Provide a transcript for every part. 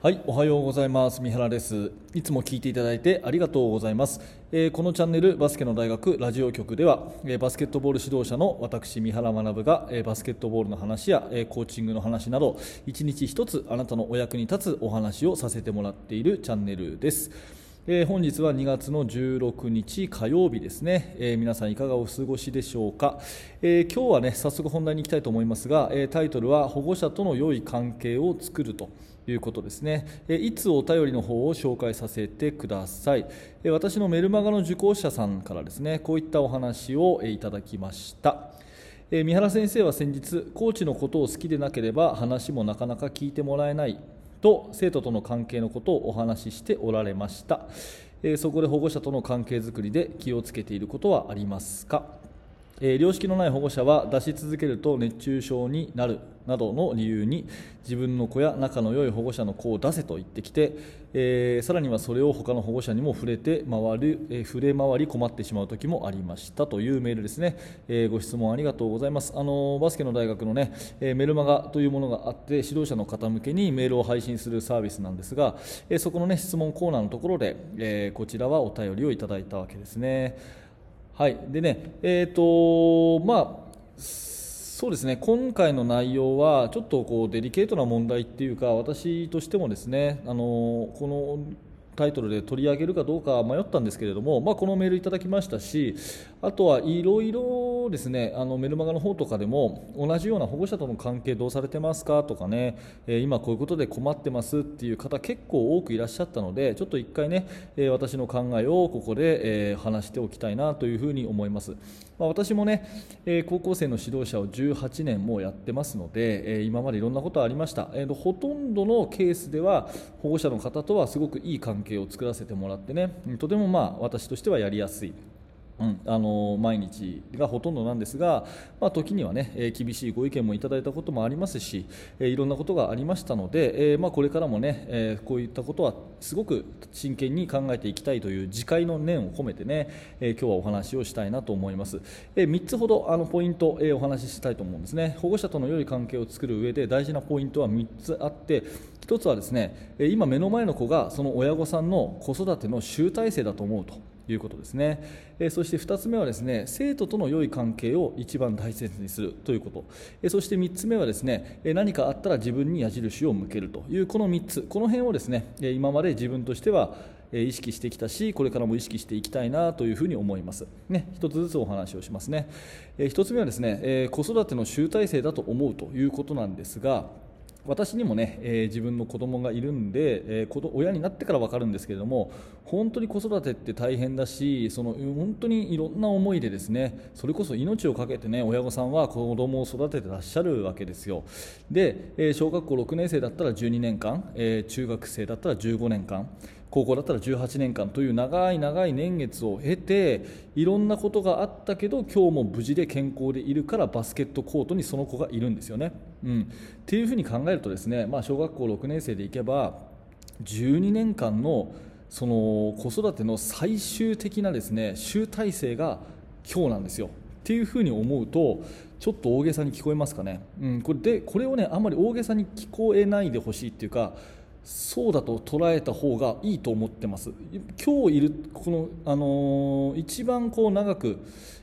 はい、おはようございます。三原です。いつも聞いていただいてありがとうございます。えーこのチャンネルバスケの大学ラジオ局では、えーバスケットボール指導者の私三原学が、えーバスケットボールの話や、えコーチングの話など一日一つあなたのお役に立つお話をさせてもらっているチャンネルです。え本日は2月の16日火曜日ですね、え皆さんいかがお過ごしでしょうか、えー今日はね早速本題に行きたいと思いますが、えタイトルは保護者との良い関係を作るということですね、えいつお便りの方を紹介させてください、え私のメルマガの受講者さんからですねこういったお話を、えいただきました。え三原先生は先日コーチのことを好きでなければ話もなかなか聞いてもらえないと生徒との関係のことをお話ししておられました、えそこで保護者との関係づくりで気をつけていることはありますか？えー良識のない保護者は出し続けると熱中症になるなどの理由に自分の子や仲の良い保護者の子を出せと言ってきて、えーさらにはそれを他の保護者にも触れて回る、えー触れ回り困ってしまう時もありました。というメールですね、えーご質問ありがとうございます。あのバスケの大学のね、えメルマガというものがあって指導者の方向けにメールを配信するサービスなんですが、えそこのね質問コーナーのところで、えこちらはお便りをいただいたわけですね。はい、でね、えーとまあ、そうですね。今回の内容はちょっとこうデリケートな問題っていうか私としてもですねあのこのタイトルで取り上げるかどうか迷ったんですけれども、まあ、このメールいただきましたしあとはいろいろですね。あのメルマガの方とかでも同じような保護者との関係どうされてますかとかね、え今こういうことで困ってますっていう方結構多くいらっしゃったのでちょっと一回ね、え私の考えをここで、え話しておきたいなというふうに思います、まあ、私もね、え高校生の指導者を18年もやってますので、え今までいろんなことありました、えーほとんどのケースでは保護者の方とはすごくいい関係を作らせてもらってねとてもまあ私としてはやりやすい。うん、あの毎日がほとんどなんですが、まあ、時にはね、えー厳しいご意見もいただいたこともありますし、えーいろんなことがありましたので、えーまあ、これからもね、えこういったことはすごく真剣に考えていきたいという自戒の念を込めてね、えー今日はお話をしたいなと思います、え3つほどあのポイント、えお話ししたいと思うんですね。保護者との良い関係を作る上で大事なポイントは3つあって1つはですね今目の前の子がその親御さんの子育ての集大成だと思うと。いうことですね、えーそして2つ目はですね生徒との良い関係を一番大切にするということ、えーそして3つ目はですねえー何かあったら自分に矢印を向けるというこの3つ。この辺をですねえー今まで自分としてはえ意識してきたしこれからも意識していきたいなというふうに思います、ね、一つずつお話をしますね、えー一つ目はですね、えー子育ての集大成だと思うということなんですが私にもね、えー自分の子供がいるんで、えー子親になってから分かるんですけれども本当に子育てって大変だしその本当にいろんな思いでですねそれこそ命を懸けてね親御さんは子供を育ててらっしゃるわけですよ。で、えー小学校6年生だったら12年間、え中学生だったら15年間高校だったら18年間という長い長い年月を経ていろんなことがあったけど今日も無事で健康でいるからバスケットコートにその子がいるんですよね。うん、っていうふうに考えるとですね、まあ、小学校6年生でいけば12年間のその子育ての最終的なですね集大成が今日なんですよ。っていうふうに思うとちょっと大げさに聞こえますかね、うん、これでこれをねあんまり大げさに聞こえないでほしいっていうかそうだと捉えた方がいいと思ってます。今日いるこの、あのー一番こう長く、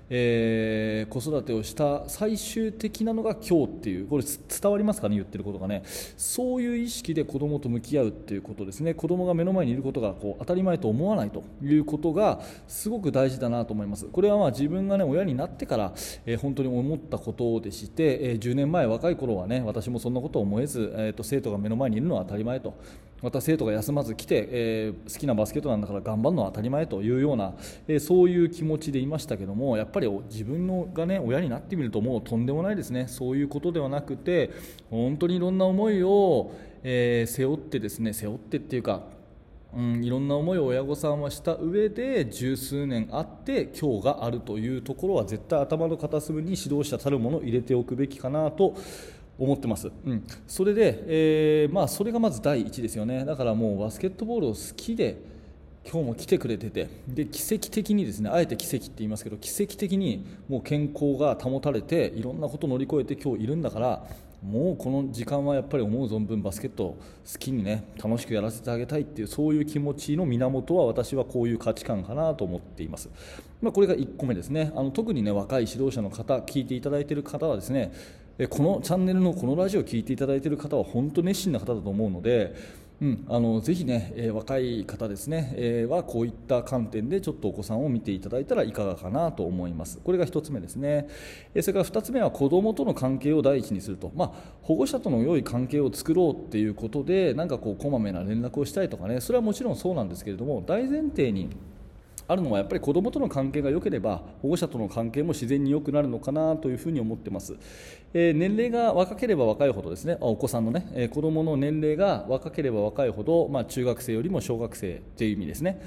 えー子育てをした最終的なのが今日っていうこれ伝わりますかね言ってることがね。そういう意識で子供と向き合うっていうことですね。子供が目の前にいることがこう当たり前と思わないということがすごく大事だなと思います。これはまあ自分がね親になってから、えー本当に思ったことでして、えー10年前若い頃はね私もそんなことを思えず、えーと生徒が目の前にいるのは当たり前と。また生徒が休まず来て、えー好きなバスケットなんだから頑張るのは当たり前というような、えーそういう気持ちでいましたけどもやっぱり自分のがね親になってみるともうとんでもないですね。そういうことではなくて本当にいろんな思いを、えー背負ってですね背負ってっていうかうん、いろんな思いを親御さんはした上で十数年あって今日があるというところは絶対頭の片隅に指導者たるものを入れておくべきかなと思ってます、うん、それで、えーまあ、それがまず第一ですよね。だからもうバスケットボールを好きで今日も来てくれてて。で奇跡的にですねあえて奇跡って言いますけど奇跡的にもう健康が保たれていろんなことを乗り越えて今日いるんだからもうこの時間はやっぱり思う存分バスケットを好きにね楽しくやらせてあげたいっていうそういう気持ちの源は私はこういう価値観かなと思っています、まあ、これが1個目ですね。あの特にね若い指導者の方聞いていただいている方はですねこのチャンネルのこのラジオを聞いていただいている方は本当熱心な方だと思うのでうん、あのぜひね、えー、若い方ですね、えー、はこういった観点でちょっとお子さんを見ていただいたらいかがかなと思います。これが1つ目ですね、えー、それから2つ目は子どもとの関係を第一にすると、まあ、保護者との良い関係を作ろうっていうことでなんかこうこまめな連絡をしたいとかね。それはもちろんそうなんですけれども大前提にあるのはやっぱり子どもとの関係が良ければ保護者との関係も自然に良くなるのかなというふうに思ってます、えー、年齢が若ければ若いほどですね。お子さんのね、えー、子どもの年齢が若ければ若いほど、まあ、中学生よりも小学生という意味ですね。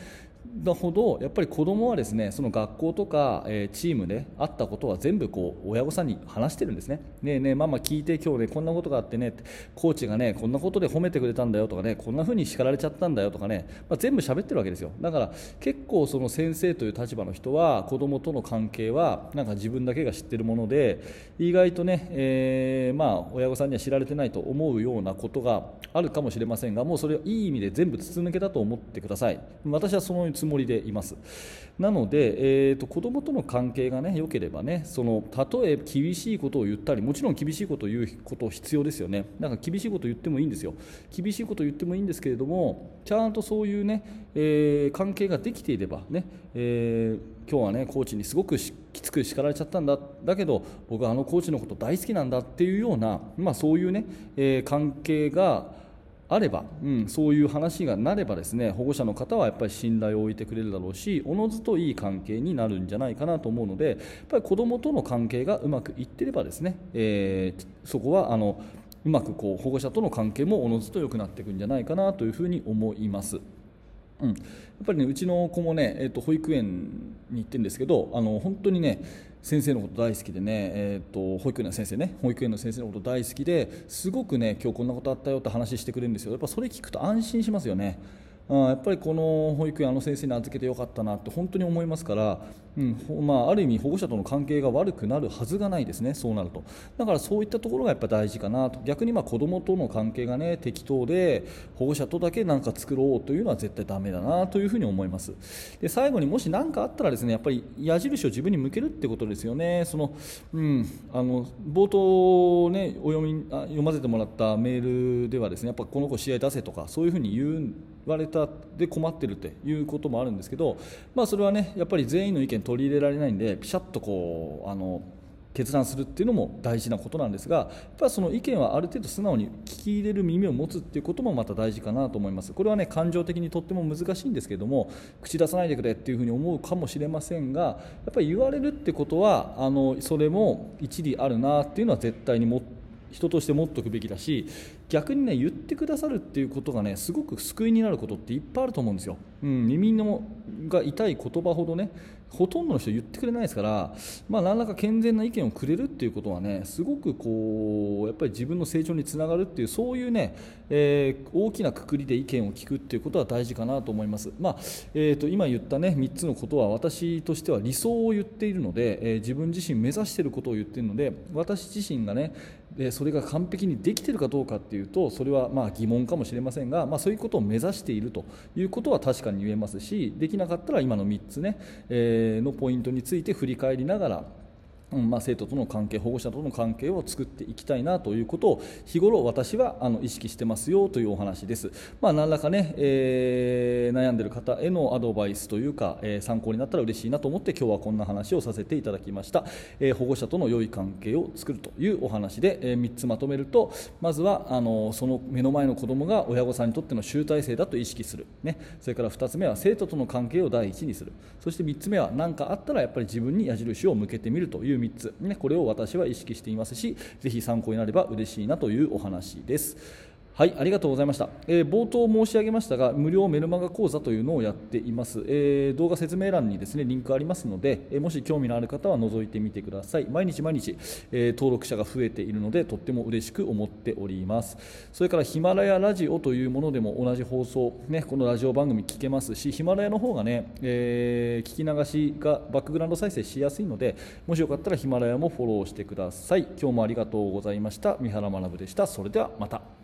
だほどやっぱり子どもはですねその学校とか、え、チームであったことは全部こう親御さんに話してるんですね、ねえねえママ聞いて今日ねこんなことがあってねコーチがねこんなことで褒めてくれたんだよとかねこんな風に叱られちゃったんだよとかね、まあ、全部喋ってるわけですよ。だから結構その先生という立場の人は子どもとの関係はなんか自分だけが知ってるもので意外とね、えー、まあ親御さんには知られてないと思うようなことがあるかもしれませんがもうそれはいい意味で全部筒抜けだと思ってください。私はそのつもりでいます。なので、えーと、子どもとの関係がね良ければねそのたとえ厳しいことを言ったりもちろん厳しいことを言うこと必要ですよね。なんか厳しいことを言ってもいいんですよ。厳しいことを言ってもいいんですけれどもちゃんとそういうね、えー、関係ができていればね、えー、今日はねコーチにすごくきつく叱られちゃったんだ。だけど僕はあのコーチのこと大好きなんだっていうような、まあ、そういうね、えー、関係があれば、うん、そういう話がなればですね保護者の方はやっぱり信頼を置いてくれるだろうしおのずといい関係になるんじゃないかなと思うのでやっぱり子どもとの関係がうまくいってればですね、えー、そこはあのうまくこう保護者との関係もおのずと良くなっていくんじゃないかなというふうに思います。うん、やっぱりねうちの子もね、えーと、保育園に行ってるんですけどあの本当にね先生のこと大好きでね、えーと、保育園の先生ね保育園の先生のこと大好きですごくね今日こんなことあったよって話してくれるんですよやっぱそれ聞くと安心しますよね。うん。やっぱりこの保育園あの先生に預けてよかったなって本当に思いますから、うんまあ、ある意味保護者との関係が悪くなるはずがないですねそうなると。だからそういったところがやっぱ大事かなと。逆にまあ子どもとの関係がね適当で保護者とだけ何か作ろうというのは絶対だめだなというふうに思います。で最後にもし何かあったらですねやっぱり矢印を自分に向けるってことですよね。その、うん、あの冒頭ねお読みあ読ませてもらったメールではですねやっぱこの子試合出せとかそういうふうに言う言われたで困ってるっていうこともあるんですけど、まあ、それはねやっぱり全員の意見取り入れられないんでピシャッとこうあの決断するっていうのも大事なことなんですがやっぱその意見はある程度素直に聞き入れる耳を持つっていうこともまた大事かなと思います。これはね感情的にとっても難しいんですけども口出さないでくれっていうふうに思うかもしれませんがやっぱり言われるってことはあのそれも一理あるなっていうのは絶対に持って人として持っておくべきだし逆にね言ってくださるっていうことがねすごく救いになることっていっぱいあると思うんですよ、うん、耳のが痛い言葉ほどねほとんどの人言ってくれないですから、まあ、何らか健全な意見をくれるっていうことはねすごくこうやっぱり自分の成長につながるっていうそういうね、えー、大きなくくりで意見を聞くっていうことは大事かなと思います、まあえーと、今言ったね3つのことは私としては理想を言っているので、えー、自分自身目指していることを言っているので私自身がねでそれが完璧にできているかどうかっていうとそれはまあ疑問かもしれませんが、まあ、そういうことを目指しているということは確かに言えますしできなかったら今の3つね、えー、のポイントについて振り返りながらうんまあ、生徒との関係保護者との関係を作っていきたいなということを日頃私はあの意識してますよというお話です、まあ、何らかね、えー、悩んでいる方へのアドバイスというか、えー、参考になったら嬉しいなと思って今日はこんな話をさせていただきました、えー、保護者との良い関係を作るというお話で、え3つまとめるとまずはあのその目の前の子どもが親御さんにとっての集大成だと意識する、ね、それから2つ目は生徒との関係を第一にする。そして3つ目は何かあったらやっぱり自分に矢印を向けてみるという3つ、ね、これを私は意識していますしぜひ参考になれば嬉しいなというお話です。はい、ありがとうございました。えー冒頭申し上げましたが、無料メルマガ講座というのをやっています。えー動画説明欄にですねリンクありますので、えもし興味のある方は覗いてみてください。毎日毎日、えー登録者が増えているので、とっても嬉しく思っております。それからヒマラヤラジオというものでも同じ放送、ね、このラジオ番組聞けますし、ヒマラヤの方がね、え聞き流しがバックグラウンド再生しやすいので、もしよかったらヒマラヤもフォローしてください。今日もありがとうございました。三原学でした。それではまた。